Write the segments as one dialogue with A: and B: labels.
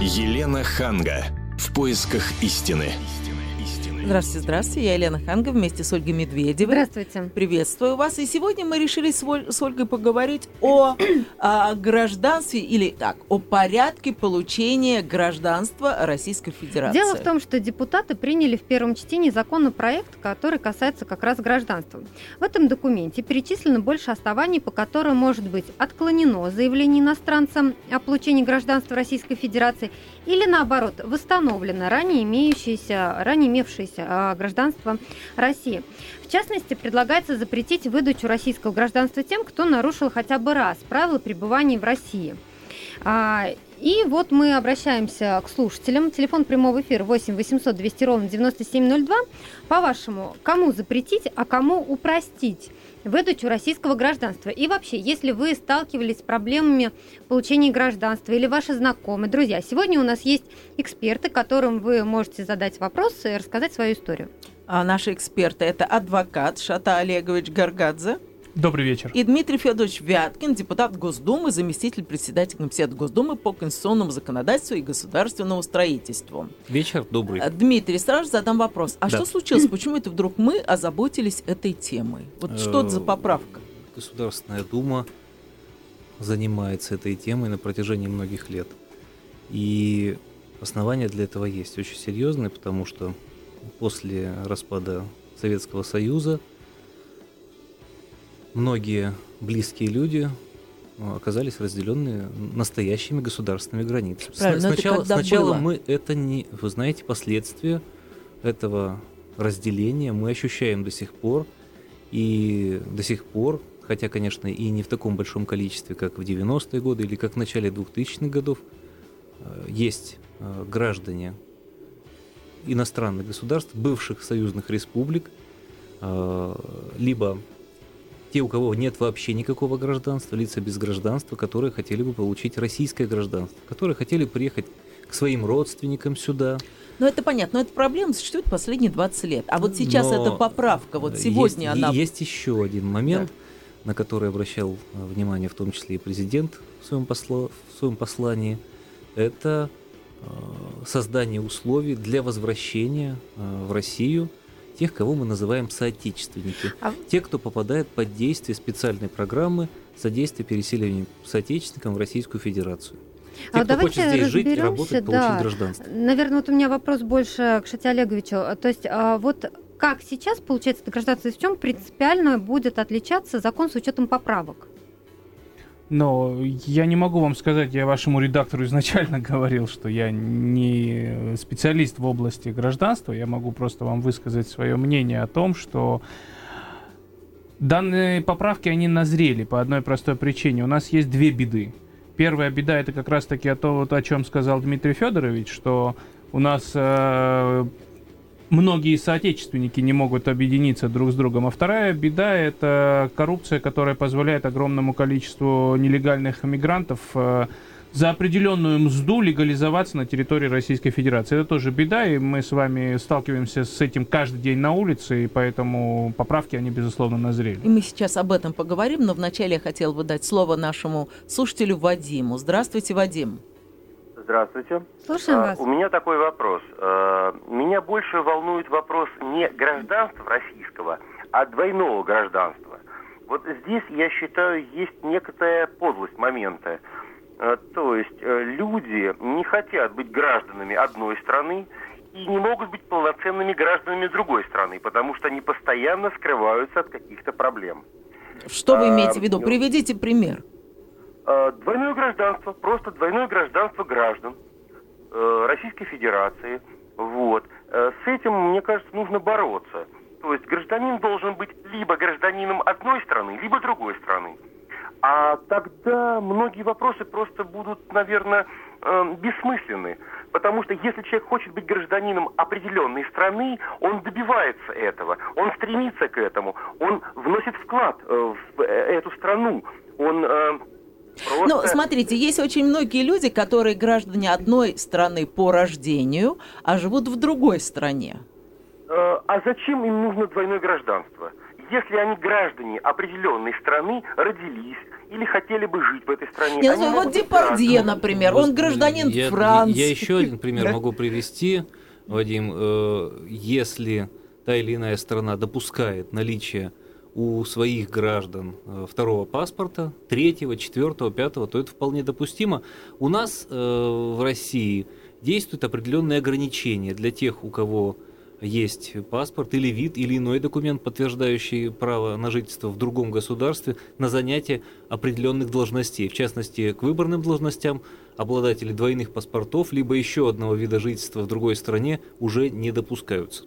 A: Елена Ханга. В поисках истины.
B: Здравствуйте, здравствуйте. Я Елена Ханга вместе с Ольгой Медведевой.
C: Здравствуйте.
B: Приветствую вас. И сегодня мы решили с, Оль- с Ольгой поговорить о, о гражданстве или так, о порядке получения гражданства Российской Федерации.
C: Дело в том, что депутаты приняли в первом чтении законопроект, который касается как раз гражданства. В этом документе перечислено больше оснований, по которым может быть отклонено заявление иностранца о получении гражданства Российской Федерации или наоборот восстановлено ранее имеющееся, ранее имевшееся а, гражданство России. В частности, предлагается запретить выдачу российского гражданства тем, кто нарушил хотя бы раз правила пребывания в России. А, И вот мы обращаемся к слушателям. Телефон прямого эфира 8 800 200 ровно 9702. По-вашему, кому запретить, а кому упростить выдачу российского гражданства? И вообще, если вы сталкивались с проблемами получения гражданства или ваши знакомые, друзья, сегодня у нас есть эксперты, которым вы можете задать вопросы и рассказать свою историю.
B: А наши эксперты это адвокат Шата Олегович Гаргадзе
D: Добрый вечер.
B: и Дмитрий Федорович Вяткин, депутат Госдумы, заместитель председателя Комитета Госдумы по конституционному законодательству и государственному строительству.
E: Вечер добрый.
B: А, Дмитрий, сразу задам вопрос. А
E: Да.
B: что случилось? Почему это вдруг мы озаботились этой темой? Вот что это за
E: Э,
B: поправка?
E: Государственная Дума занимается этой темой на протяжении многих лет. И основания для этого есть очень серьезные, потому что после распада Советского Союза многие близкие люди э, оказались разделенные настоящими государственными границами.
B: Правильно,
E: сначала сначала
B: было?
E: мы это не... Вы знаете, последствия этого разделения мы ощущаем до сих пор. И до сих пор, хотя, конечно, и не в таком большом количестве, как в 90-е годы или как в начале 2000-х годов, э, есть э, граждане иностранных государств, бывших союзных республик, либо те, у кого нет вообще никакого гражданства, лица без гражданства, которые хотели бы получить российское гражданство, которые хотели приехать к своим родственникам сюда.
B: Ну, это понятно, но эта проблема существует последние 20 лет. А вот сейчас
E: Но,
B: эта поправка, вот сегодня
E: есть,
B: она...
E: Есть еще один момент, на который обращал э, внимание в том числе и президент в своем, посло- в своем послании. Это э, создание условий для возвращения э, в Россию тех, кого мы называем соотечественники.
C: А-
E: Те, кто попадает под действие специальной программы содействия переселению соотечественникам в Российскую Федерацию. Те,
C: А
E: кто хочет
C: давайте
E: здесь жить, работать,
C: да.
E: получить гражданство.
C: Наверное, вот у меня вопрос больше к Шате Олеговичу. То есть а, вот как сейчас получается это гражданство, и в чем принципиально будет отличаться закон с учетом поправок?
D: Но я не могу вам сказать, я вашему редактору изначально говорил, что я не специалист в области гражданства. Я могу просто вам высказать свое мнение о том, что данные поправки, они назрели по одной простой причине. У нас есть две беды. Первая беда это как раз-таки о том, о чем сказал Дмитрий Федорович, что у нас э, многие соотечественники не могут объединиться друг с другом. А вторая беда – это коррупция, которая позволяет огромному количеству нелегальных мигрантов э, за определенную мзду легализоваться на территории Российской Федерации. Это тоже беда, и мы с вами сталкиваемся с этим каждый день на улице, и поэтому поправки, они, безусловно, назрели.
B: И мы сейчас об этом поговорим, но вначале я хотела бы дать слово нашему слушателю Вадиму. Здравствуйте, Вадим.
F: Здравствуйте.
C: Слушаем
F: А,
C: вас.
F: У меня такой вопрос. Больше волнует вопрос не гражданства российского, а двойного гражданства. Вот здесь, я считаю, есть некоторая подлость момента. А, То есть э, люди не хотят быть гражданами одной страны и не могут быть полноценными гражданами другой страны, потому что они постоянно скрываются от каких-то проблем.
B: Что вы
F: А,
B: имеете в виду?
F: ну-
B: Приведите пример.
F: Э, Двойное гражданство, просто двойное гражданство граждан э, Российской Федерации. Вот. Э, С этим, мне кажется, нужно бороться. То есть гражданин должен быть либо гражданином одной страны, либо другой страны. А тогда многие вопросы просто будут, наверное, э, бессмысленны. Потому что если человек хочет быть гражданином определенной страны, он добивается этого, он стремится к этому, он вносит вклад э, в э, эту страну, он э,
B: Ну,
F: просто...
B: смотрите, есть очень многие люди, которые граждане одной страны по рождению, а живут в другой стране.
F: Э, а зачем им нужно двойное гражданство? если они граждане определенной страны, родились или хотели бы жить в этой стране.
B: Я
F: они
B: знаю, вот Депардье, например, он гражданин
E: я,
B: Франции.
E: Я еще один пример могу привести, Вадим. Э, Если та или иная страна допускает наличие у своих граждан э, второго паспорта, третьего, четвертого, пятого, то это вполне допустимо. У нас э, в России действуют определенные ограничения для тех, у кого есть паспорт или вид, или иной документ, подтверждающий право на жительство в другом государстве, на занятие определенных должностей. В частности, к выборным должностям обладатели двойных паспортов, либо еще одного вида жительства в другой стране уже не допускаются.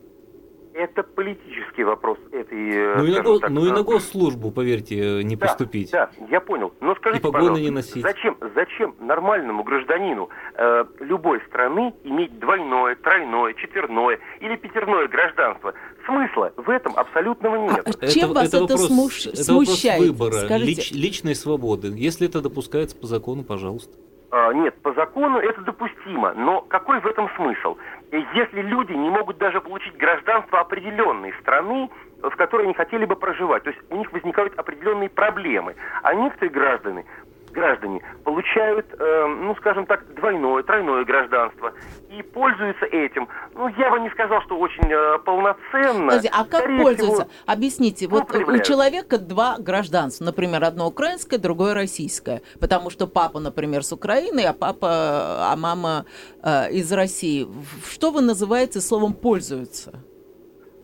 F: Это политический вопрос этой... э,
E: Ну и, на,
F: так,
E: ну и на
F: э,
E: госслужбу, поверьте, не
F: Да,
E: поступить.
F: Да, я понял. Но скажите,
E: И погоны
F: пожалуйста,
E: не носить.
F: Зачем, зачем нормальному гражданину э, любой страны иметь двойное, тройное, четверное или пятерное гражданство? Смысла в этом абсолютного нет.
B: А чем вас это
E: вопрос,
B: смуш-
E: это
B: смущает?
E: вопрос выбора,
B: Скажите.
E: лич- личной свободы. Если это допускается по закону, пожалуйста.
F: А, нет, по закону это допустимо, но какой в этом смысл? И Если люди не могут даже получить гражданство определенной страны, в которой они хотели бы проживать, то есть у них возникают определенные проблемы, а некоторые граждане, граждане получают, э, ну, скажем так, двойное, тройное гражданство и пользуются этим. Ну, я бы не сказал, что очень э, полноценно.
B: Подожди, а как
F: Скорее
B: пользуются?
F: всего,
B: Объясните,
F: ну,
B: вот у
F: проявляют.
B: человека два гражданства, например, одно украинское, другое российское, потому что папа, например, с Украины, а папа, а мама э, из России. Что вы называете словом «пользуются»?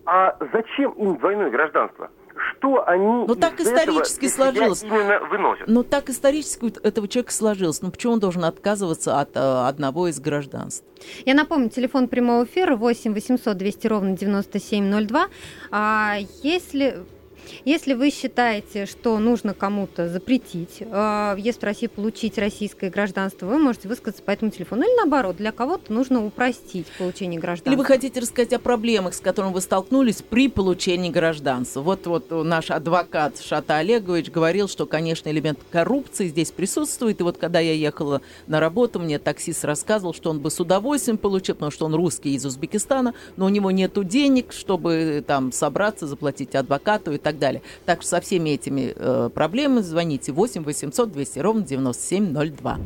F: А зачем им двойное гражданство? Что они
B: Ну, так исторически сложилось.
F: именно выносят?
B: Ну, так исторически у этого человека сложилось. Ну, почему он должен отказываться от э, одного из гражданств?
C: Я напомню, телефон прямого эфира 8 800 200 ровно 9702. А если... Если вы считаете, что нужно кому-то запретить э, въезд в Россию, получить российское гражданство, вы можете высказаться по этому телефону. Или наоборот, для кого-то нужно упростить получение гражданства.
B: Или вы хотите рассказать о проблемах, с которыми вы столкнулись при получении гражданства? Вот, вот наш адвокат Шата Олегович говорил, что, конечно, элемент коррупции здесь присутствует. И вот когда я ехала на работу, мне таксист рассказывал, что он бы с удовольствием получил, потому что он русский из Узбекистана, но у него нету денег, чтобы там собраться, заплатить адвокату и так далее. Так что со всеми этими э, проблемами звоните 8 800 200 ровно 9702.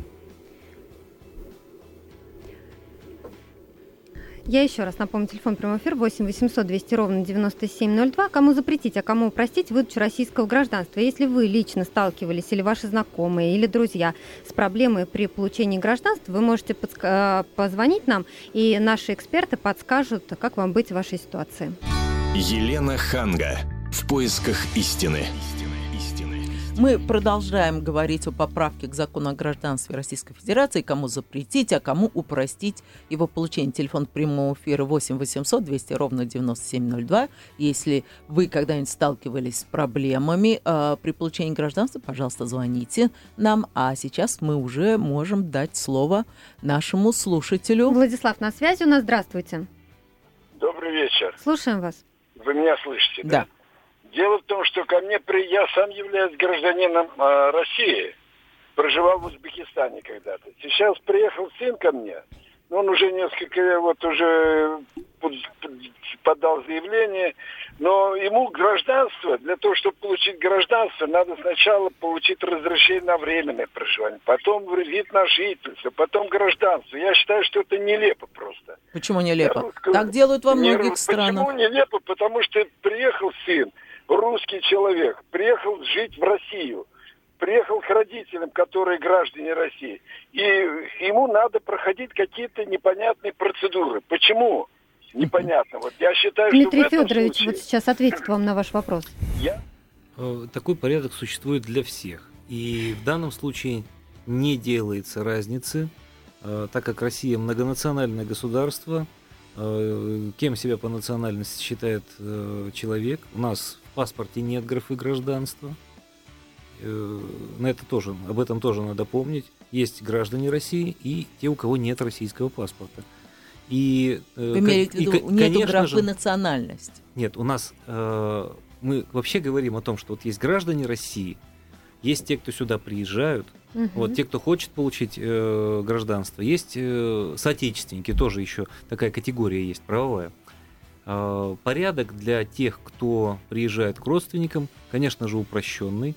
C: Я еще раз напомню, телефон прямого эфира 8 800 200 ровно 9702. Кому запретить, а кому упростить выдачу российского гражданства? Если вы лично сталкивались, или ваши знакомые, или друзья с проблемой при получении гражданства, вы можете подска- э, позвонить нам, и наши эксперты подскажут, как вам быть в вашей ситуации.
A: Елена Ханга. В поисках истины.
B: Мы продолжаем говорить о поправке к закону о гражданстве Российской Федерации, кому запретить, а кому упростить его получение. Телефон прямого эфира 8 800 200 ровно 9702. Если вы когда-нибудь сталкивались с проблемами э, при получении гражданства, пожалуйста, звоните нам. А сейчас мы уже можем дать слово нашему слушателю.
C: Владислав на связи у нас. Здравствуйте.
G: Добрый вечер.
C: Слушаем вас.
G: Вы меня слышите?
B: Да.
G: Дело в том, что ко мне при... я сам являюсь гражданином э, России, проживал в Узбекистане когда-то. Сейчас приехал сын ко мне, он уже несколько вот уже под- под- подал заявление, но ему гражданство, для того, чтобы получить гражданство, надо сначала получить разрешение на временное проживание, потом вид на жительство, потом гражданство. Я считаю, что это нелепо просто.
B: Почему нелепо?
G: Я
B: Так делают во многих
G: Почему
B: странах.
G: нелепо? Потому что приехал сын, русский человек, приехал жить в Россию, приехал к родителям, которые граждане России, и ему надо проходить какие-то непонятные процедуры. Почему? Непонятно. Вот я считаю,
C: Дмитрий
G: что
C: Федорович
G: случае
C: вот сейчас ответит вам на ваш вопрос.
G: я
E: Э, Такой порядок существует для всех. И в данном случае не делается разницы, э, так как Россия многонациональное государство, э, кем себя по национальности считает человек. У нас в паспорте нет графы гражданства. Э, На это тоже, об этом тоже надо помнить. Есть граждане России и те, у кого нет российского паспорта. И, э,
B: Вы имеете в
E: и,
B: виду, нету
E: конечно
B: графы
E: же-
B: национальность.
E: нет, у нас э, мы вообще говорим о том, что вот есть граждане России, есть те, кто сюда приезжают,
C: Мгм.
E: вот те, кто хочет получить э, гражданство, есть э, соотечественники, тоже еще такая категория есть правовая. А, порядок для тех, кто приезжает к родственникам, конечно же, упрощенный.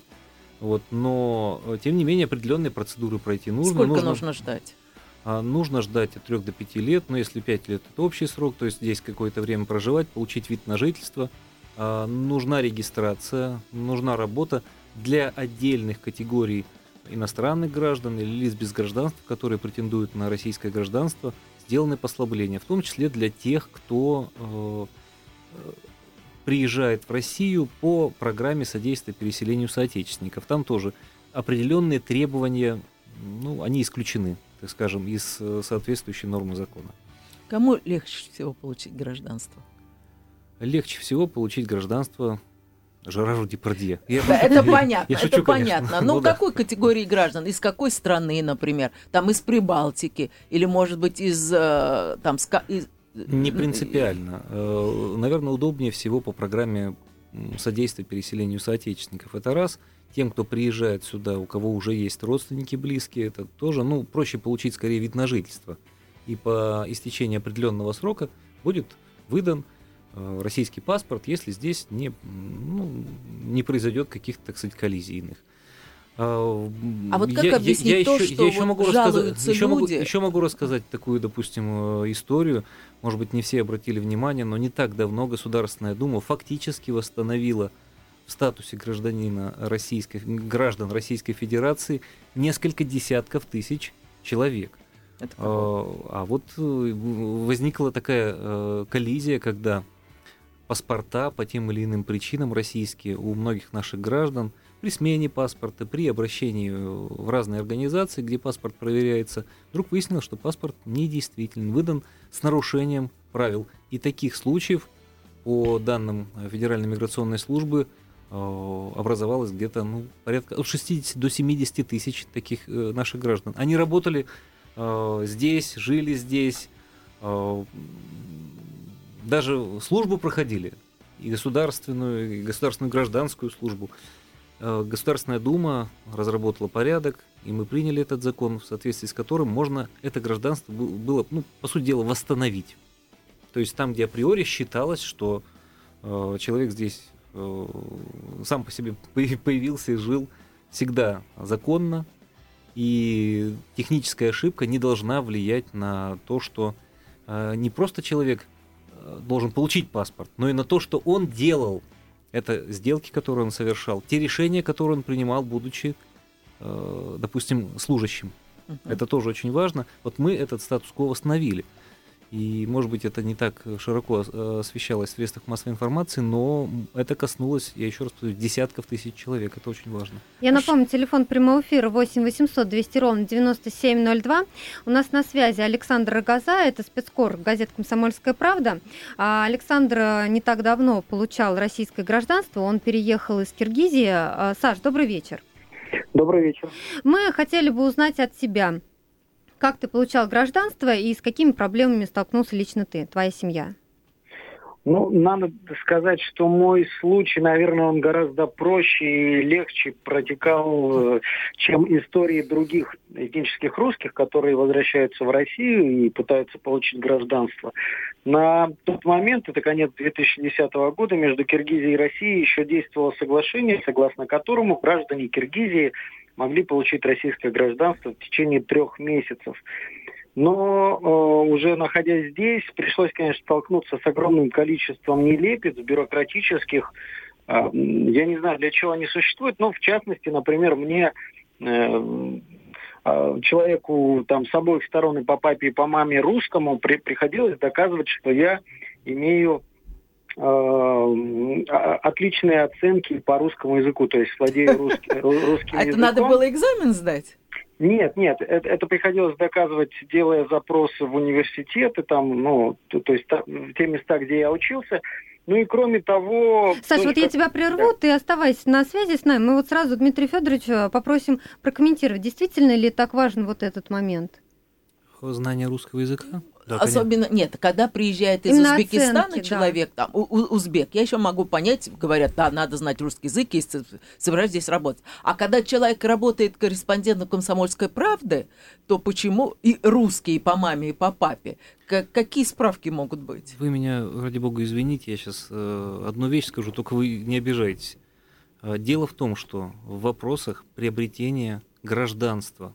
E: Вот, но, э, тем не менее, определенные процедуры пройти нужно.
B: Сколько нужно, нужно ждать?
E: А, нужно ждать от 3 до 5 лет, но если 5 лет это общий срок, то есть здесь какое-то время проживать, получить вид на жительство. А, нужна регистрация, нужна работа для отдельных категорий иностранных граждан или лиц без гражданства, которые претендуют на российское гражданство – сделаны послабления, в том числе для тех, кто э, приезжает в Россию по программе содействия переселению соотечественников. Там тоже определенные требования, ну, они исключены, так скажем, из э, соответствующей нормы закона.
B: Кому легче всего получить гражданство?
E: Легче всего получить гражданство Жерару Депардье.
B: Я, да, это понятно, я шучу, это конечно. понятно. Но ну, да. какой категории граждан? Из какой страны, например? Там из Прибалтики? Или, может быть, из... Э, там, из...
E: Не принципиально. Э, наверное, удобнее всего по программе содействия переселению соотечественников. Это раз. Тем, кто приезжает сюда, у кого уже есть родственники близкие, это тоже, ну, проще получить скорее вид на жительство. И по истечении определенного срока будет выдан Э, российский паспорт, если здесь не, ну, не произойдет каких-то, так сказать, коллизий иных.
B: А, вот как я, объяснить я, то, еще, что я еще вот могу
E: рассказать,
B: еще
E: могу, еще могу рассказать такую, допустим, э, историю. Может быть, не все обратили внимание, но не так давно Государственная Дума фактически восстановила в статусе гражданина российской, граждан Российской Федерации несколько десятков тысяч человек. А, а вот э, возникла такая коллизия, когда паспорта по тем или иным причинам российские у многих наших граждан при смене паспорта, при обращении в разные организации, где паспорт проверяется, вдруг выяснилось, что паспорт недействителен, выдан с нарушением правил. И таких случаев, по данным Федеральной миграционной службы, э, образовалось где-то ну, порядка от 60 до 70 тысяч таких э, наших граждан. Они работали э, здесь, жили здесь, даже службу проходили, и государственную, и государственную гражданскую службу. Э, Государственная Дума разработала порядок, и мы приняли этот закон, в соответствии с которым можно это гражданство было, ну, по сути дела, восстановить. То есть там, где априори считалось, что э, человек здесь э, сам по себе появился и жил всегда законно, и техническая ошибка не должна влиять на то, что э, не просто человек должен получить паспорт, но и на то, что он делал. Это сделки, которые он совершал, те решения, которые он принимал, будучи, э, допустим, служащим. Uh-huh. Это тоже очень важно. Вот мы этот статус-кво восстановили. И, может быть, это не так широко э, освещалось в средствах массовой информации, но это коснулось, я еще раз повторю, десятков тысяч человек. Это очень важно.
C: Я напомню, телефон прямого эфира 8 800 200 ровно 9702. У нас на связи Александр Рогоза, это спецкор газет «Комсомольская правда». А Александр э, не так давно получал российское гражданство, он переехал из Киргизии. А, Саш, добрый вечер.
H: Добрый вечер.
C: Мы хотели бы узнать от тебя, как ты получал гражданство и с какими проблемами столкнулся лично ты, твоя семья?
H: Ну, надо сказать, что мой случай, наверное, он гораздо проще и легче протекал, э, чем истории других этнических русских, которые возвращаются в Россию и пытаются получить гражданство. На тот момент, это конец 2010 года, между Киргизией и Россией еще действовало соглашение, согласно которому граждане Киргизии могли получить российское гражданство в течение трех месяцев. Но э, уже находясь здесь, пришлось, конечно, столкнуться с огромным количеством нелепиц, бюрократических. Э, я не знаю, для чего они существуют, но в частности, например, мне э, э человеку там с обоих сторон и по папе, и по маме русскому при, приходилось доказывать, что я имею отличные оценки по русскому языку, то есть владею русским, русским
B: а
H: языком.
B: это надо было экзамен сдать?
H: Нет, нет, это, это приходилось доказывать, делая запросы в университеты, там, ну, то, то есть та, в те места, где я учился. Ну и кроме того...
C: Саша, вот я тебя прерву, да. ты оставайся на связи с нами. Мы вот сразу Дмитрия Федоровича попросим прокомментировать, действительно ли так важен вот этот момент?
E: Знание русского языка? Да,
B: Особенно, нет, когда приезжает из
C: Именно
B: Узбекистана
C: оценки, да.
B: человек, там, у- у- узбек, я еще могу понять, говорят, да, надо знать русский язык, если собираюсь здесь работать. А когда человек работает корреспондентом комсомольской правды, то почему и русский и по маме, и по папе? К- какие справки могут быть?
E: Вы меня, ради бога, извините, я сейчас одну вещь скажу, только вы не обижайтесь. Э, Дело в том, что в вопросах приобретения гражданства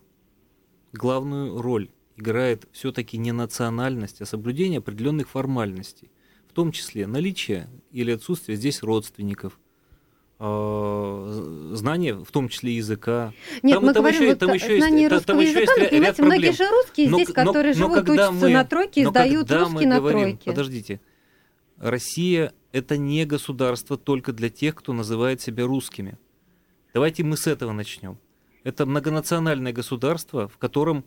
E: главную роль играет все-таки не национальность, а соблюдение определенных формальностей, в том числе наличие или отсутствие здесь родственников, э, знание, в том числе языка.
C: Нет,
E: Там-
C: мы
E: там
C: говорим
E: еще-
C: вот
E: там еще есть-
C: знании
E: там-
C: русского
E: там еще
C: языка,
E: есть
C: но,
E: ряд- ряд
C: многие
E: проблем.
C: же русские
E: Но
C: здесь,
E: но-
C: которые
E: но
C: живут, учатся
E: мы-
C: на тройке и сдают
E: мы
C: русский на
E: говорим-
C: тройке.
E: Подождите. Россия это не государство только для тех, кто называет себя русскими. Давайте мы с этого начнем. Это многонациональное государство, в котором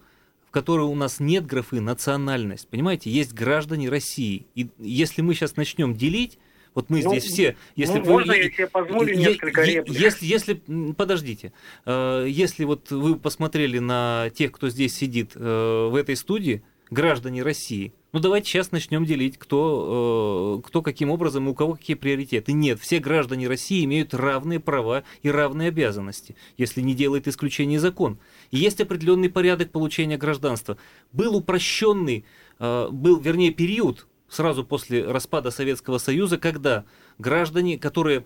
E: в которой у нас нет графы национальность. Понимаете, есть граждане России. И если мы сейчас начнем делить, вот мы
H: Ну,
E: здесь все, если
H: ну,
E: вы-
H: можно я себе позволю
E: Е-
H: несколько реплик?
E: Если, если, подождите, Э, если вот вы посмотрели на тех, кто здесь сидит э, в этой студии, граждане России, ну давайте сейчас начнем делить, кто, э, кто каким образом и у кого какие приоритеты. Нет, все граждане России имеют равные права и равные обязанности, если не делает исключение закон. И есть определенный порядок получения гражданства. Был упрощенный, э, был, вернее, период сразу после распада Советского Союза, когда граждане, которые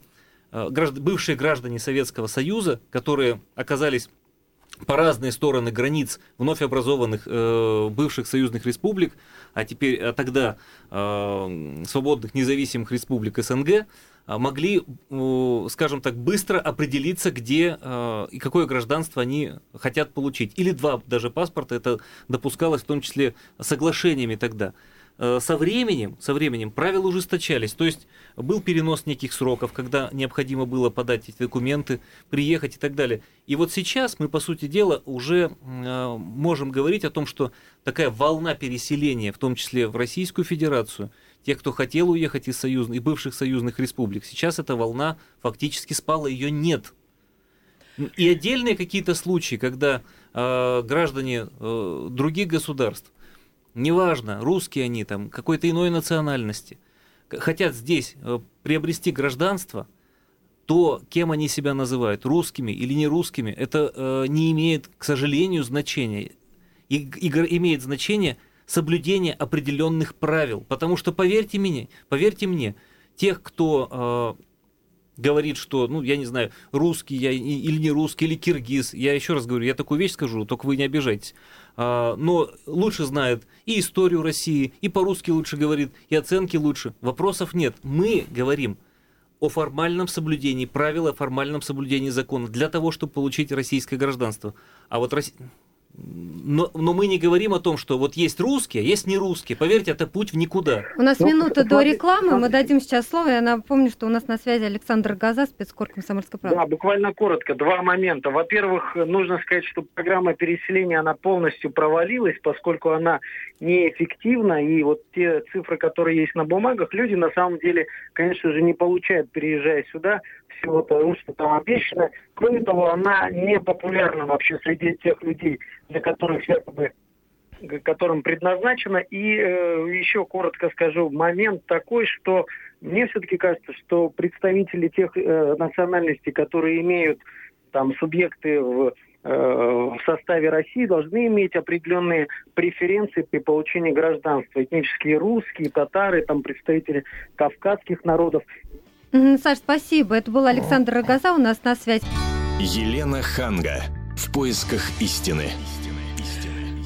E: э, бывшие граждане Советского Союза, которые оказались по разные стороны границ вновь образованных э, бывших союзных республик, а теперь а тогда э, свободных независимых республик СНГ, могли, э, скажем так, быстро определиться, где э, и какое гражданство они хотят получить. Или два даже паспорта, это допускалось в том числе соглашениями тогда. Э, Со временем, со временем правила ужесточались, то есть был перенос неких сроков, когда необходимо было подать эти документы, приехать и так далее. И вот сейчас мы, по сути дела, уже можем говорить о том, что такая волна переселения, в том числе в Российскую Федерацию, тех, кто хотел уехать из союзных и бывших союзных республик, сейчас эта волна фактически спала, ее нет. И отдельные какие-то случаи, когда э, граждане э, других государств, неважно, русские они там, какой-то иной национальности, хотят здесь э, приобрести гражданство, то кем они себя называют, русскими или не русскими, это э, не имеет, к сожалению, значения. И, и имеет значение соблюдение определенных правил. Потому что, поверьте мне, поверьте мне, тех, кто э, говорит, что, ну, я не знаю, русский я или не русский, или киргиз, я еще раз говорю, я такую вещь скажу, только вы не обижайтесь, А, но лучше знает и историю России, и по-русски лучше говорит, и оценки лучше. Вопросов нет. Мы говорим о формальном соблюдении правил, о формальном соблюдении закона для того, чтобы получить российское гражданство. А вот Россия... Но, но мы не говорим о том, что вот есть русские, а есть не русские. Поверьте, это путь в никуда.
C: У нас
H: Ну,
C: минута до
H: смотри-
C: рекламы, мы
H: смотри.
C: дадим сейчас слово. Я напомню, что у нас на связи Александр Газа, спецкор комсомольской правды.
H: Да, буквально коротко. Два момента. Во-первых, нужно сказать, что программа переселения, она полностью провалилась, поскольку она неэффективна. И вот те цифры, которые есть на бумагах, люди на самом деле, конечно же, не получают, переезжая сюда, всего того, что там обещано. Кроме того, она не популярна вообще среди тех людей, для которых якобы которым предназначено. И э, еще коротко скажу, момент такой, что мне все-таки кажется, что представители тех э, национальностей, которые имеют там субъекты в, э, в составе России, должны иметь определенные преференции при получении гражданства. Этнические русские, татары, там представители кавказских народов.
C: Саш, спасибо. Это был Александр Газа у нас на связи.
A: Елена Ханга. В поисках истины.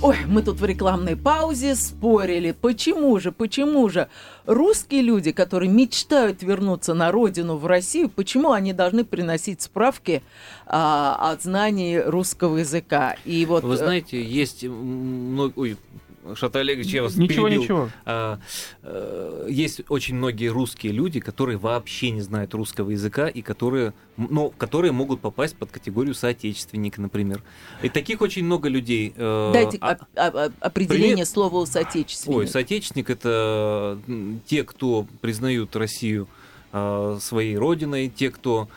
B: Ой, мы тут в рекламной паузе спорили. Почему же, почему же русские люди, которые мечтают вернуться на родину, в Россию, почему они должны приносить справки а, о знании русского языка? И вот
E: Вы
B: э,
E: знаете, есть много... Ой, Шата Олегович, я вас
D: Ничего,
E: перебил.
D: ничего.
E: А, э, есть очень многие русские люди, которые вообще не знают русского языка и которые, ну, которые могут попасть под категорию соотечественника, например. И таких очень много людей. э,
B: дайте
E: а-
B: оп- определение
E: привет.
B: слова соотечественник.
E: Ой, соотечественник это те, кто признают Россию э, своей родиной, те, кто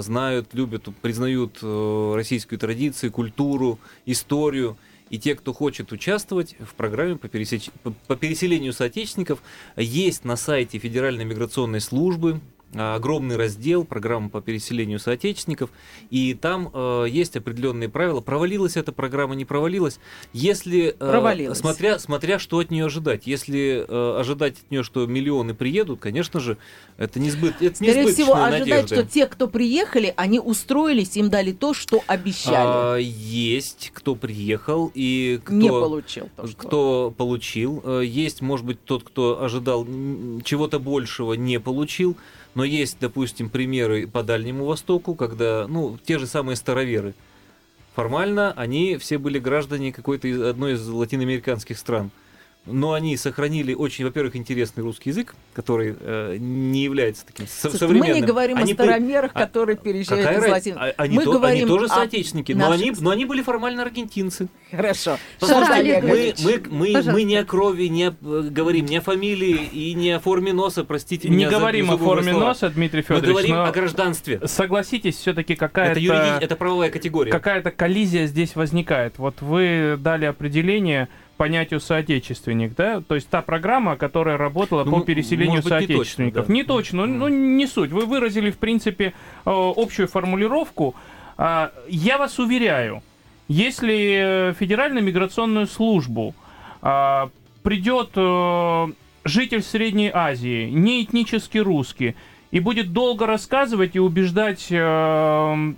E: знают, любят, признают российскую традицию, культуру, историю. И те, кто хочет участвовать в программе по, пересеч... по переселению соотечественников, есть на сайте Федеральной миграционной службы огромный раздел программы по переселению соотечественников, и там э, есть определенные правила. Провалилась эта программа, не провалилась. Если, э, смотря, смотря что от нее ожидать. Если э, ожидать от нее, что миллионы приедут, конечно же, это не сбыт, это
B: Скорее всего,
E: ожидать,
B: надежда. что те, кто приехали, они устроились, им дали то, что обещали. А,
E: есть, кто приехал и кто,
B: не получил. То,
E: что... Кто получил. Э, есть, может быть, тот, кто ожидал чего-то большего, не получил. Но есть, допустим, примеры по Дальнему Востоку, когда, ну, те же самые староверы, формально они все были граждане какой-то из, одной из латиноамериканских стран но они сохранили очень, во-первых, интересный русский язык, который э, не является таким Слушай, современным.
B: Мы не говорим
E: они
B: о старомерах,
E: при...
B: которые переезжают
E: Какая
B: из Латинии.
E: А, они,
B: мы
E: то,
B: говорим
E: они тоже
B: о
E: соотечественники,
B: наших...
E: но, они, но они были формально аргентинцы.
B: Хорошо.
E: Послушайте, мы, мы, мы, мы не о крови не о, говорим, не о фамилии и не о форме носа, простите
D: не
E: меня.
D: Не говорим о форме слова. носа, Дмитрий Федорович.
E: Мы говорим о гражданстве.
D: Согласитесь, все-таки какая-то...
E: Это, юриди... это правовая категория.
D: Какая-то коллизия здесь возникает. Вот вы дали определение понятию соотечественник, да? То есть та программа, которая работала ну, по переселению соотечественников. Не точно, не, точно ну, не суть. Вы выразили, в принципе, э, общую формулировку. А, я вас уверяю, если Федеральную миграционную службу а, придет э, житель Средней Азии, не этнически русский, и будет долго рассказывать и убеждать э,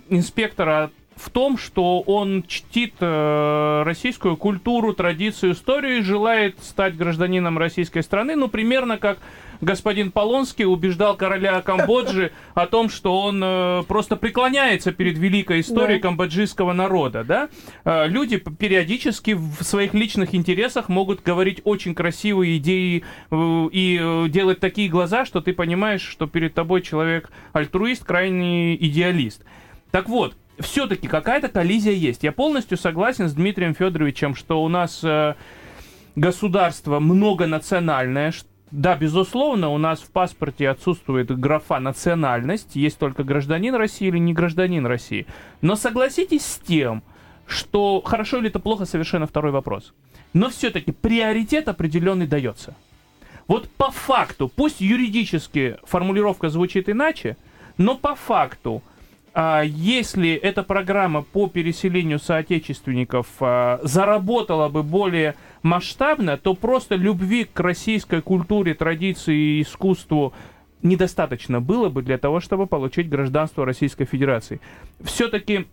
D: инспектора в том, что он чтит э, российскую культуру, традицию, историю и желает стать гражданином российской страны, ну, примерно как господин Полонский убеждал короля Камбоджи о том, что он э, просто преклоняется перед великой историей да. камбоджийского народа, да? Э, люди периодически в своих личных интересах могут говорить очень красивые идеи э, и э, делать такие глаза, что ты понимаешь, что перед тобой человек альтруист, крайний идеалист. Так вот, все-таки какая-то коллизия есть. Я полностью согласен с Дмитрием Федоровичем, что у нас э, государство многонациональное. Да, безусловно, у нас в паспорте отсутствует графа национальность, есть только гражданин России или не гражданин России. Но согласитесь с тем, что хорошо или это плохо, совершенно второй вопрос. Но все-таки приоритет определенный дается. Вот по факту, пусть юридически формулировка звучит иначе, но по факту если эта программа по переселению соотечественников а, заработала бы более масштабно, то просто любви к российской культуре, традиции и искусству недостаточно было бы для того, чтобы получить гражданство Российской Федерации. Все-таки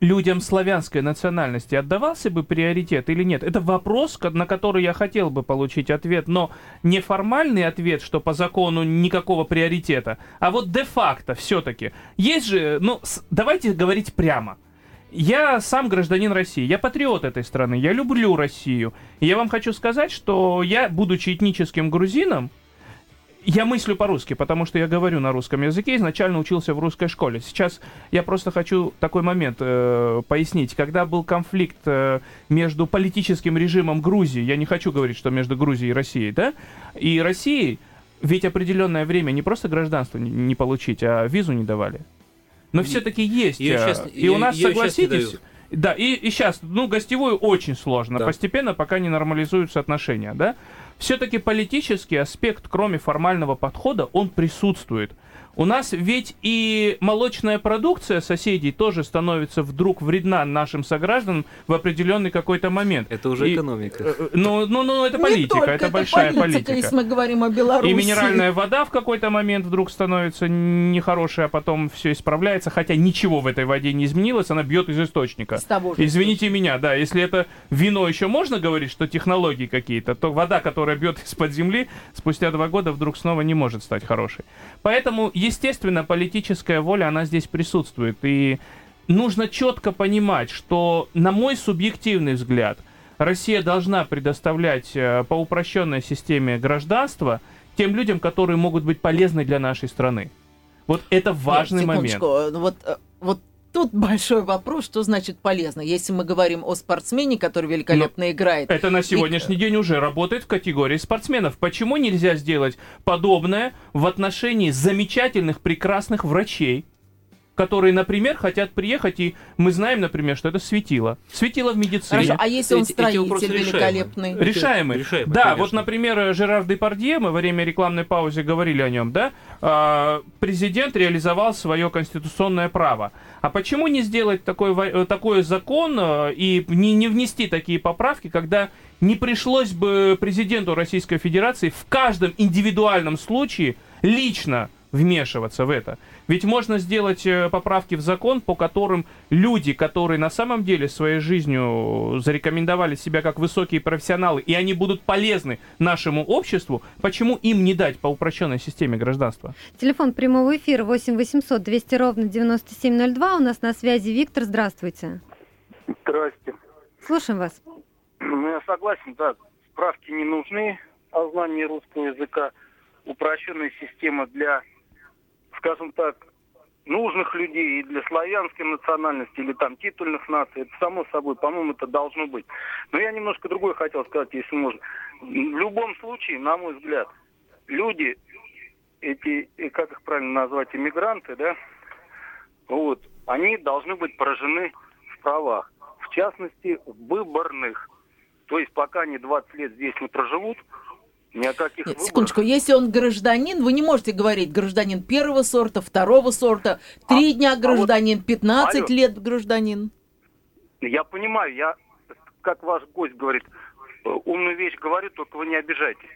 D: людям славянской национальности отдавался бы приоритет или нет? Это вопрос, на который я хотел бы получить ответ, но не формальный ответ, что по закону никакого приоритета, а вот де-факто все-таки. Есть же, ну, давайте говорить прямо. Я сам гражданин России, я патриот этой страны, я люблю Россию. И я вам хочу сказать, что я, будучи этническим грузином, я мыслю по-русски, потому что я говорю на русском языке, изначально учился в русской школе. Сейчас я просто хочу такой момент э, пояснить. Когда был конфликт э, между политическим режимом Грузии, я не хочу говорить, что между Грузией и Россией, да, и Россией, ведь определенное время не просто гражданство не, не получить, а визу не давали. Но все-таки есть. Ее сейчас, э, и ее, у нас, согласитесь... Да, и, и сейчас, ну, гостевую очень сложно. Да. Постепенно, пока не нормализуются отношения, да все-таки политический аспект, кроме формального подхода, он присутствует. У нас ведь и молочная продукция соседей тоже становится вдруг вредна нашим согражданам в определенный какой-то момент.
E: Это уже и, экономика. Э,
B: э, ну, ну, ну, это политика, это, это большая политика, политика. Если мы говорим о Беларуси.
D: И минеральная вода в какой-то момент вдруг становится нехорошей, а потом все исправляется, хотя ничего в этой воде не изменилось, она бьет из источника. Из того же Извините источника. меня, да, если это вино еще можно говорить, что технологии какие-то, то вода, которая бьет из-под земли, спустя два года вдруг снова не может стать хорошей. Поэтому естественно, политическая воля, она здесь присутствует. И нужно четко понимать, что, на мой субъективный взгляд, Россия должна предоставлять э, по упрощенной системе гражданства тем людям, которые могут быть полезны для нашей страны. Вот это важный Нет, момент.
B: Ну вот, э, вот тут большой вопрос, что значит полезно. Если мы говорим о спортсмене, который великолепно Но играет.
D: Это на сегодняшний и... день уже работает в категории спортсменов. Почему нельзя сделать подобное в отношении замечательных, прекрасных врачей? которые, например, хотят приехать, и мы знаем, например, что это светило. Светило в медицине.
B: Хорошо, а если он
E: Эти- эти
B: строитель
E: решаемы.
B: великолепный?
D: Решаемый.
E: Решаемый,
D: да,
E: конечно.
D: вот, например, Жерар Депардье, мы во время рекламной паузы говорили о нем, да, а, президент реализовал свое конституционное право. А почему не сделать такой, э, такой закон э, и не, не внести такие поправки, когда не пришлось бы президенту Российской Федерации в каждом индивидуальном случае лично вмешиваться в это. Ведь можно сделать э, поправки в закон, по которым люди, которые на самом деле своей жизнью зарекомендовали себя как высокие профессионалы, и они будут полезны нашему обществу, почему им не дать по упрощенной системе гражданства?
C: Телефон прямого эфира 8 800 200 ровно 9702. У нас на связи Виктор. Здравствуйте.
I: Здрасте.
C: Слушаем вас.
I: Ну, я согласен, да, справки не нужны о знании русского языка. Упрощенная система для, скажем так, нужных людей и для славянской национальности или там титульных наций, это само собой, по-моему, это должно быть. Но я немножко другое хотел сказать, если можно. В любом случае, на мой взгляд, люди, эти, как их правильно назвать, иммигранты, да, вот, они должны быть поражены в правах. В частности, выборных. То есть пока они 20 лет здесь не проживут, ни о каких
B: Нет, секундочку, если он гражданин, вы не можете говорить гражданин первого сорта, второго сорта, три дня гражданин, 15
I: алло.
B: лет гражданин.
I: Я понимаю, я, как ваш гость говорит, э, умную вещь говорю, только вы не обижайтесь.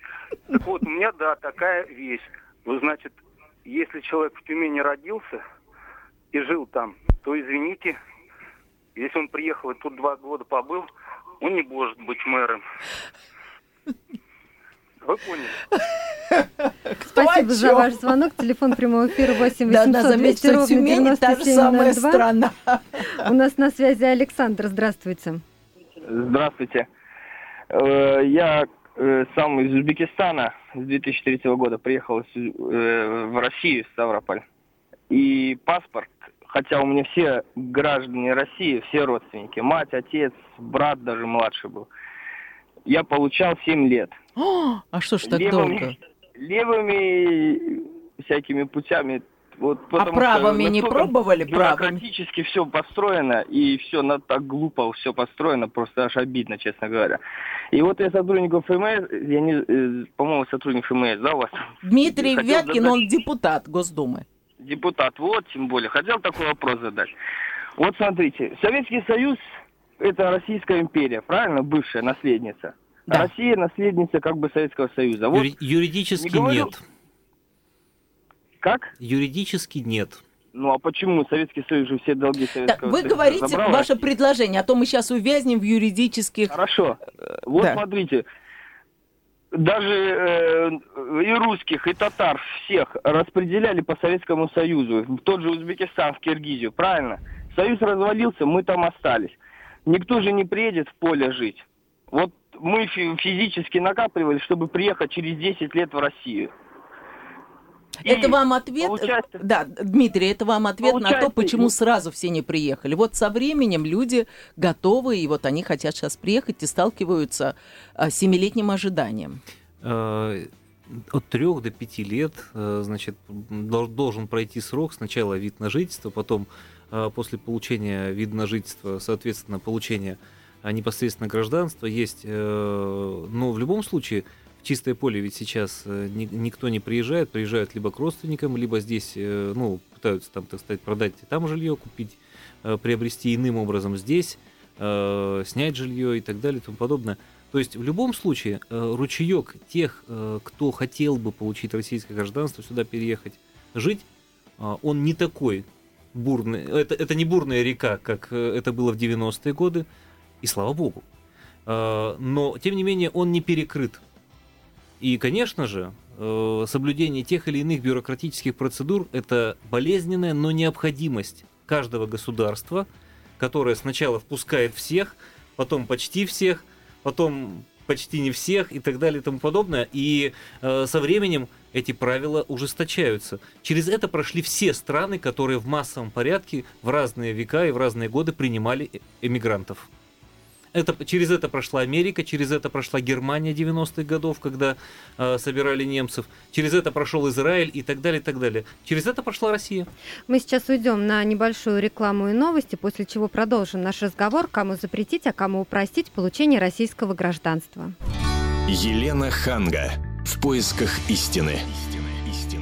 I: Так вот, у меня, да, такая вещь. Вы, значит, если человек в Тюмени родился и жил там, то, извините, если он приехал и тут два года побыл, он не может быть мэром. Вы поняли?
C: Спасибо за ваш звонок. Телефон прямого эфира 8
B: Да,
C: 800
B: да, заметьте,
C: 200
B: что
C: ровно
B: Тюмень та же самая
C: 9702.
B: страна.
C: У нас на связи Александр. Здравствуйте.
J: Здравствуйте. Э, Я э, сам из Узбекистана с 2003 года приехал э, в Россию, в Ставрополь. И паспорт, хотя у меня все граждане России, все родственники, мать, отец, брат даже младший был, я получал 7 лет.
B: О, А что ж так
J: Левыми-
B: долго?
J: Левыми всякими путями. Вот,
B: А правыми не пробовали? Правыми?
J: Бюрократически все построено, и все на, так глупо все построено, просто аж обидно, честно говоря. И вот я сотрудников ФМС, я не, э, по-моему, сотрудник ФМС, да, у вас?
B: Дмитрий
J: Хотел
B: Вяткин,
J: задать-
B: он депутат Госдумы.
J: Депутат, вот, тем более. Хотел такой вопрос задать. Вот смотрите, Советский Союз – это Российская империя, правильно? Бывшая наследница.
B: Да.
J: Россия – наследница как бы Советского Союза. Вот
E: Юри- юридически
J: не говорю-
E: нет.
J: как?
E: Юридически нет.
J: Ну а почему Советский Союз же все долги Советского
B: Так, вы
J: Союза
B: говорите
J: забрал,
B: ваше предложение, а то мы сейчас увязнем в юридических...
J: Хорошо. Вот
B: Да.
J: смотрите, даже э, и русских, и татар всех распределяли по Советскому Союзу. В тот же Узбекистан, в Киргизию, правильно? Союз развалился, мы там остались. Никто же не приедет в поле жить. Вот мы фи- физически накапливали, чтобы приехать через 10 лет в Россию. И
B: Это вам ответ?
J: получается-
B: Да, Дмитрий, это вам ответ на то,
J: Получается,
B: почему сразу все не приехали. Вот со временем люди готовы, и вот они хотят сейчас приехать и сталкиваются а, с семилетним ожиданием.
E: Э, От трех до пяти лет, э, значит, дол- должен пройти срок. Сначала вид на жительство, потом после получения вида на жительство, соответственно, получения а, непосредственно гражданства есть. э, Но в любом случае в чистое поле ведь сейчас э, ни- никто не приезжает, приезжают либо к родственникам, либо здесь, э, ну, пытаются там, так сказать, продать там жилье, купить, приобрести иным образом здесь, снять жилье и так далее и тому подобное. То есть в любом случае ручеек тех, кто хотел бы получить российское гражданство, сюда переехать, жить, э, он не такой бурный. Это, это не бурная река, как э, это было в 90-е годы, и слава богу. Э, Но, тем не менее, он не перекрыт. И, конечно же, э, соблюдение тех или иных бюрократических процедур – это болезненная, но необходимость каждого государства, которое сначала впускает всех, потом почти всех, потом почти не всех и так далее и тому подобное. И э, со временем эти правила ужесточаются. Через это прошли все страны, которые в массовом порядке в разные века и в разные годы принимали э- эмигрантов. Это, через это прошла Америка, через это прошла Германия 90-х годов, когда э, собирали немцев, через это прошел Израиль и так далее, и так далее. Через это прошла Россия.
C: Мы сейчас уйдем на небольшую рекламу и новости, после чего продолжим наш разговор, кому запретить, а кому упростить получение российского гражданства.
A: Елена Ханга. В поисках истины.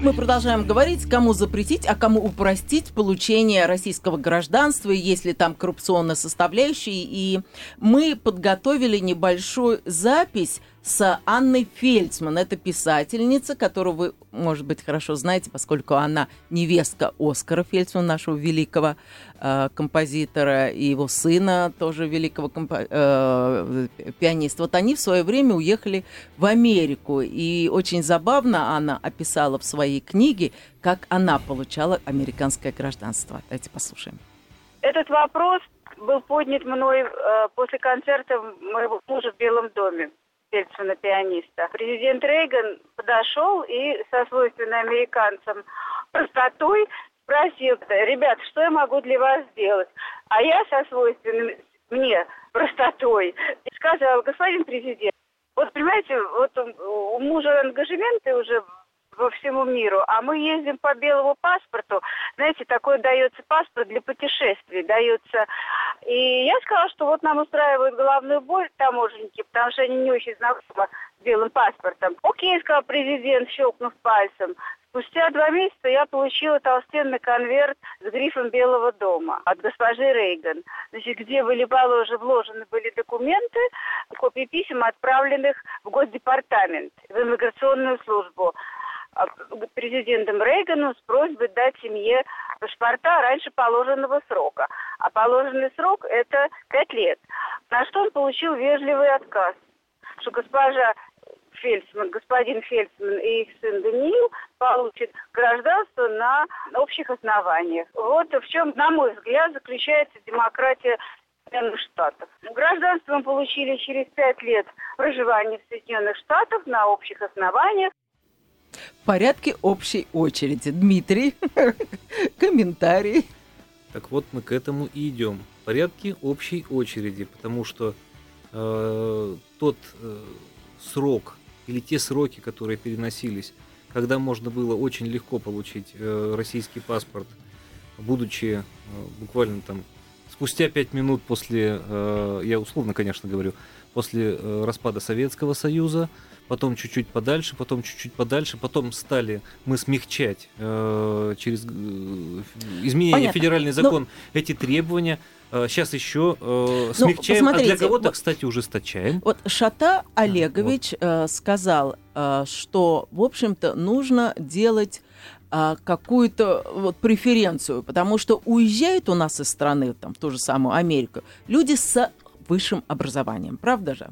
B: Мы продолжаем говорить, кому запретить, а кому упростить получение российского гражданства, если там коррупционная составляющая. И мы подготовили небольшую запись с Анной Фельдсман. Это писательница, которую вы, может быть, хорошо знаете, поскольку она невестка Оскара Фельдсмана, нашего великого э, композитора, и его сына, тоже великого компо- э, пианиста. Вот они в свое время уехали в Америку. И очень забавно Анна описала в своей книге, как она получала американское гражданство. Давайте послушаем.
K: Этот вопрос был поднят мной э, после концерта моего мужа в Белом доме. Ельцина, пианиста. Президент Рейган подошел и со свойственной американцам простотой спросил, ребят, что я могу для вас сделать? А я со свойственной мне простотой сказал, господин президент, вот понимаете, вот у мужа ангажементы уже по всему миру, а мы ездим по белому паспорту. Знаете, такой дается паспорт для путешествий, дается. И я сказала, что вот нам устраивают головную боль таможенники, потому что они не очень знакомы с белым паспортом. Окей, сказал президент, щелкнув пальцем. Спустя два месяца я получила толстенный конверт с грифом Белого дома от госпожи Рейган, значит, где были положены, вложены были документы, копии писем, отправленных в Госдепартамент, в иммиграционную службу президентом Рейгану с просьбой дать семье паспорта раньше положенного срока. А положенный срок – это пять лет. На что он получил вежливый отказ, что госпожа Фельдсман, господин Фельдсман и их сын Даниил получат гражданство на общих основаниях. Вот в чем, на мой взгляд, заключается демократия Соединенных Штатов. Гражданство мы получили через пять лет проживания в Соединенных Штатах на общих основаниях
B: в порядке общей очереди. Дмитрий, комментарий.
E: Так вот, мы к этому и идем. В порядке общей очереди, потому что э, тот э, срок или те сроки, которые переносились, когда можно было очень легко получить э, российский паспорт, будучи э, буквально там спустя пять минут после, э, я условно, конечно, говорю, после э, распада Советского Союза, потом чуть-чуть подальше, потом чуть-чуть подальше, потом стали мы смягчать э, через э, изменение Понятно. федеральный закон Но... эти требования. Э, сейчас еще э, ну, смягчаем, ну, а для кого-то, вот, кстати, ужесточаем.
B: Вот Шата Олегович вот. э, сказал, э, что, в общем-то, нужно делать а, какую-то вот преференцию, потому что уезжают у нас из страны, там, в ту же самую Америку, люди с высшим образованием, правда же?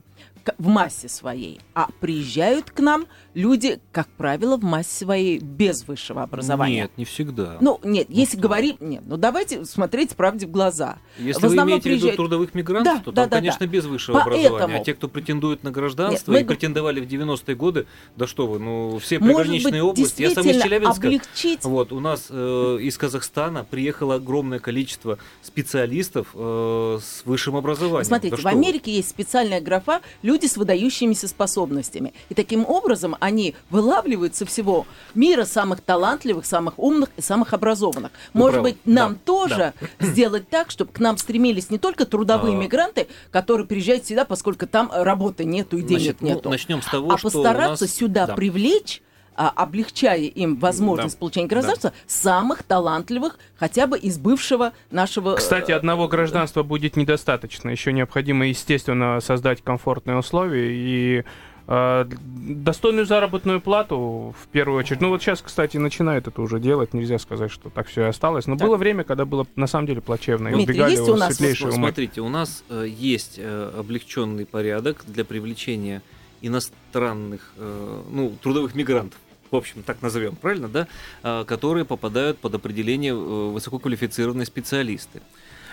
B: В массе своей, а приезжают к нам люди, как правило, в массе своей без высшего образования.
E: Нет, не всегда.
B: Ну, нет, если говорить... Нет, ну давайте смотреть правде в глаза.
E: Если в вы имеете приезжают... в виду трудовых мигрантов, да, то да, там, да, конечно, да. без высшего Поэтому... образования. А те, кто претендует на гражданство нет, мы... и претендовали в 90-е годы, да что вы, ну, все приграничные быть, области, я сам из Челябинска.
B: Облегчить...
E: Вот, у нас э, из Казахстана приехало огромное количество специалистов э, с высшим образованием.
B: Смотрите, да в Америке вы? есть специальная графа «Люди с выдающимися способностями». И таким образом они вылавливают со всего мира самых талантливых, самых умных и самых образованных. Вы Может правы. быть, нам да, тоже да. сделать так, чтобы к нам стремились не только трудовые а... мигранты, которые приезжают сюда, поскольку там работы нету и денег Значит, ну, нету.
E: Ну, начнем с того,
B: а
E: что
B: постараться
E: нас...
B: сюда да. привлечь а, облегчая им возможность да. получения гражданства, да. самых талантливых, хотя бы из бывшего нашего...
D: Кстати, одного гражданства будет недостаточно. Еще необходимо, естественно, создать комфортные условия и а, достойную заработную плату в первую очередь. Ну вот сейчас, кстати, начинают это уже делать. Нельзя сказать, что так все и осталось. Но так. было время, когда было на самом деле плачевно. И
B: Дмитрий, убегали есть у нас...
E: умы. Смотрите, у нас э, есть э, облегченный порядок для привлечения иностранных, э, ну, трудовых мигрантов в общем, так назовем, правильно, да, э, которые попадают под определение э, высококвалифицированные специалисты.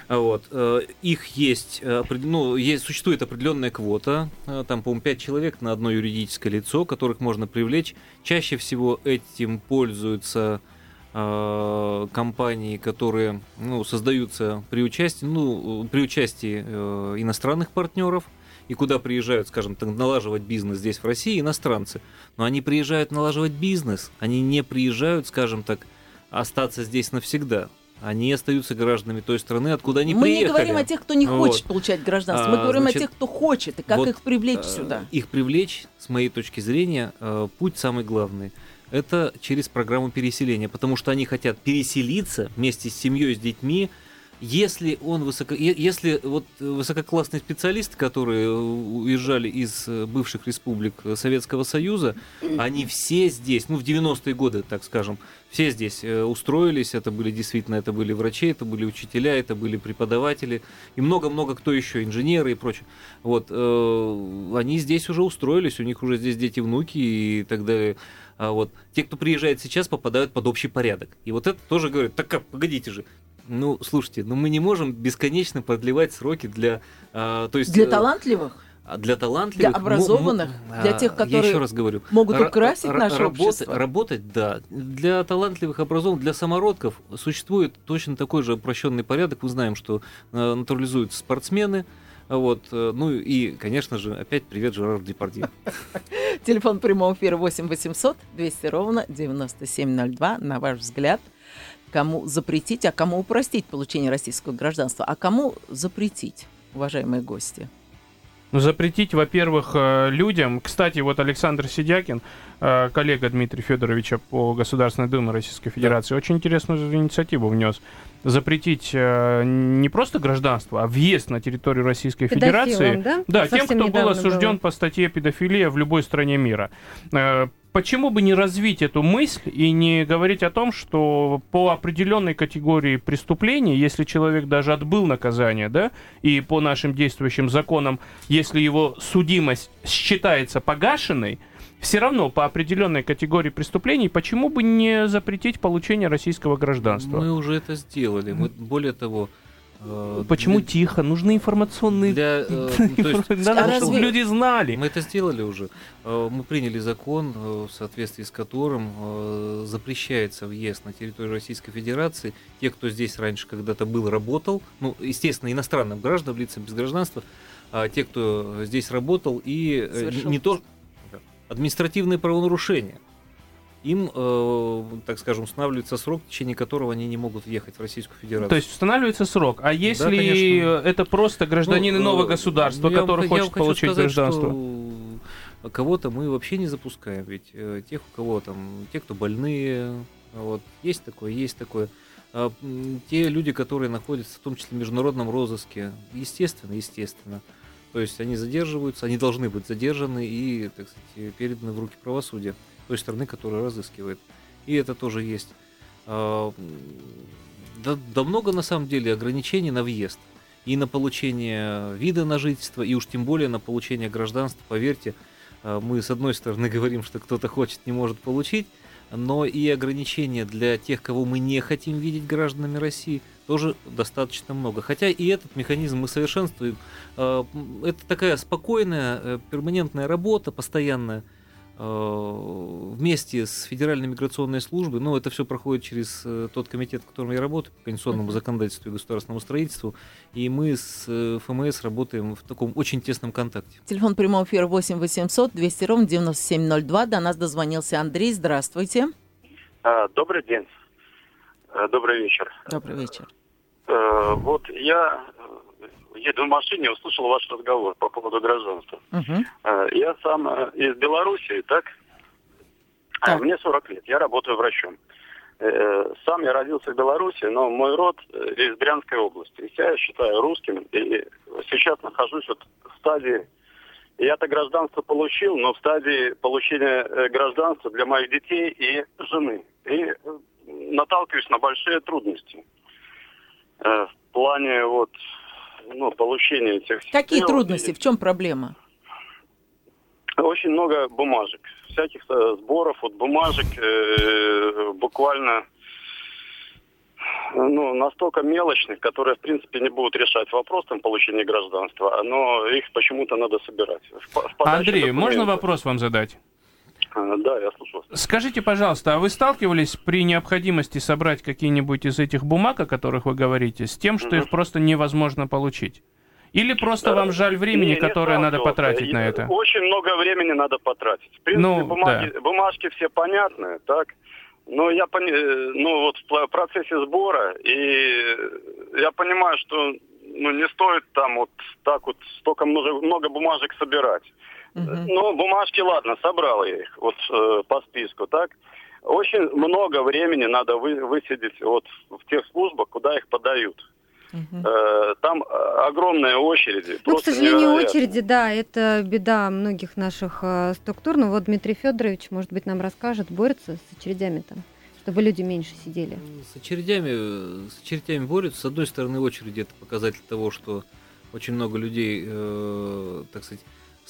E: Вот. Э, их есть, э, ну, есть, существует определенная квота, там, по-моему, 5 человек на одно юридическое лицо, которых можно привлечь. Чаще всего этим пользуются э, компаний, которые ну, создаются при участии, ну, при участии э, иностранных партнеров, и куда приезжают, скажем так, налаживать бизнес здесь, в России, иностранцы. Но они приезжают налаживать бизнес, они не приезжают, скажем так, остаться здесь навсегда. Они остаются гражданами той страны, откуда они
B: Мы
E: приехали.
B: не говорим о тех, кто не
E: Вот.
B: хочет получать гражданство. Мы
E: А,
B: говорим
E: значит,
B: о тех, кто хочет, и как
E: вот,
B: их привлечь
E: э,
B: сюда.
E: Их привлечь, с моей точки зрения, э, путь самый главный. Это через программу переселения, потому что они хотят переселиться вместе с семьей, с детьми. Если он высоко, если вот высококлассные специалисты, которые уезжали из э, бывших республик э, Советского Союза, они все здесь, ну в 90-е годы, так скажем, все здесь э, устроились. Это были действительно, это были врачи, это были учителя, это были преподаватели и много-много кто еще, инженеры и прочее. Вот они здесь уже устроились, у них уже здесь дети, внуки и так далее. А вот те, кто приезжает сейчас, попадают под общий порядок. И вот это тоже говорят, так как, погодите же, ну, слушайте, ну мы не можем бесконечно продлевать сроки для... а, то есть,
B: Для
E: э,
B: талантливых,
E: а Для талантливых,
B: для образованных,
E: мо- мо-
B: для
E: а,
B: тех,
E: я еще
B: которые
E: раз говорю,
B: могут
E: ра-
B: украсить
E: ра-
B: наше
E: работать,
B: общество.
E: Работать, да. Для талантливых, образованных, для самородков существует точно такой же упрощенный порядок. Мы знаем, что э, натурализуются спортсмены. Вот, э, ну и, конечно же, опять привет Жерар Депардье.
B: Телефон прямого эфира 8 800 200 ровно 9702. На ваш взгляд, кому запретить, а кому упростить получение российского гражданства, а кому запретить, уважаемые гости?
D: Ну, Запретить, во-первых, э, людям. Кстати, вот Александр Сидякин, э, коллега Дмитрия Федоровича по Государственной Думе Российской Федерации, очень интересную инициативу внес. Запретить э, не просто гражданство, а въезд на территорию Российской
C: Педофилам,
D: Федерации.
C: да?
D: Да, тем, кто был осужден
C: было.
D: по статье педофилия в любой стране мира. Почему бы не развить эту мысль и не говорить о том, что по определенной категории преступлений, если человек даже отбыл наказание, да, и по нашим действующим законам, если его судимость считается погашенной, все равно по определенной категории преступлений, почему бы не запретить получение российского гражданства?
E: Мы уже это сделали. Мы, более того... э,
D: Почему
E: для-
D: тихо? Нужны информационные...
E: Для, э, то есть,
D: Надо,
B: А
D: чтобы
B: разве-
D: люди знали.
E: Мы это сделали уже. Э, Мы приняли закон, э, в соответствии с которым запрещается въезд на территорию Российской Федерации. Те, кто здесь раньше когда-то был, работал, ну, естественно, иностранным гражданам, лицам без гражданства, а те, кто здесь работал и
B: Совершил
E: не то административные правонарушения. Им, э, так скажем, устанавливается срок, в течение которого они не могут въехать в Российскую Федерацию.
D: То есть устанавливается срок. А если
E: конечно.
D: это просто гражданин
E: Ну,
D: иного
E: э,
D: государства,
E: ну, я
D: который
E: я
D: хочет
E: хочу
D: получить
E: сказать,
D: гражданство?
E: что Кого-то мы вообще не запускаем, ведь э, тех, у кого там, те, кто больные, вот, есть такое, есть такое. А, те люди, которые находятся в том числе в международном розыске, естественно, естественно. То есть они задерживаются, они должны быть задержаны и, так сказать, переданы в руки правосудия той страны, которая разыскивает. И это тоже есть. А, Да, да много на самом деле ограничений на въезд и на получение вида на жительство, и уж тем более на получение гражданства. Поверьте, а, мы с одной стороны говорим, что кто-то хочет, не может получить, но и ограничения для тех, кого мы не хотим видеть гражданами России, тоже достаточно много. Хотя и этот механизм мы совершенствуем. А, Это такая спокойная, э, перманентная работа, постоянная, вместе с Федеральной миграционной службой, ну, это все проходит через э, тот комитет, в котором я работаю, по конституционному законодательству и государственному строительству, и мы с э, ФМС работаем в таком очень тесном контакте.
B: Телефон прямого эфира 8 800 200 ровно 9702. До нас дозвонился Андрей. Здравствуйте.
L: А, Добрый день. Э, Добрый вечер.
B: Добрый вечер.
L: Э, Вот я э, еду в машине, услышал ваш разговор по поводу гражданства. Э, Я сам э, из Белоруссии, так? А,
B: Так.
L: Мне 40 лет, я работаю врачом. Э, Сам я родился в Беларуси, но мой род э, из Брянской области. Я считаю русским, и сейчас нахожусь вот в стадии я-то гражданство получил, но в стадии получения э, гражданства для моих детей и жены. И э, наталкиваюсь на большие трудности э, в плане вот ну, получения этих
B: Какие
L: дел.
B: трудности? В чем проблема?
L: Очень много бумажек, всяких сборов, вот бумажек э, буквально ну, настолько мелочных, которые, в принципе, не будут решать вопрос там, получения гражданства, но их почему-то надо собирать. В в
D: Андрей, можно
L: документов.
D: вопрос вам задать?
L: А, Да, я слушаю.
D: Скажите, пожалуйста, а вы сталкивались при необходимости собрать какие-нибудь из этих бумаг, о которых вы говорите, с тем, что их просто невозможно получить? Или просто вам жаль времени,
L: Не, не
D: которое надо
L: сталкивался.
D: потратить на
L: И
D: это?
L: Очень много времени надо потратить. В принципе,
D: Ну,
L: бумаги, бумажки все понятны, так? Но я пони- э, ну вот в процессе сбора, и я понимаю, что ну, не стоит там вот так вот столько много, много бумажек собирать. Ну, бумажки, ладно, собрал я их вот э, по списку, так? Очень много времени надо вы, высидеть вот в тех службах, куда их подают. Э, там э, огромные очереди.
C: Ну, к сожалению,
L: невероятные.
C: очереди, да, это беда многих наших э, структур. Но вот Дмитрий Федорович, может быть, нам расскажет, борется с очередями там, чтобы люди меньше сидели.
E: С очередями, с очередями борются. С одной стороны, очереди это показатель того, что очень много людей, э, так сказать,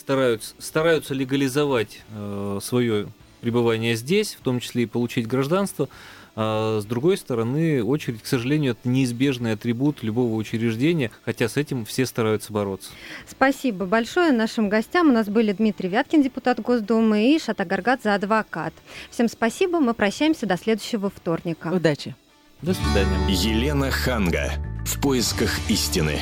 E: стараются, стараются легализовать э, свое пребывание здесь, в том числе и получить гражданство. А с другой стороны, очередь, к сожалению, это неизбежный атрибут любого учреждения, хотя с этим все стараются бороться.
C: Спасибо большое нашим гостям. У нас были Дмитрий Вяткин, депутат Госдумы, и Шата Гаргадзе, адвокат. Всем спасибо. Мы прощаемся до следующего вторника.
B: Удачи.
E: До свидания.
A: Елена Ханга. В поисках истины.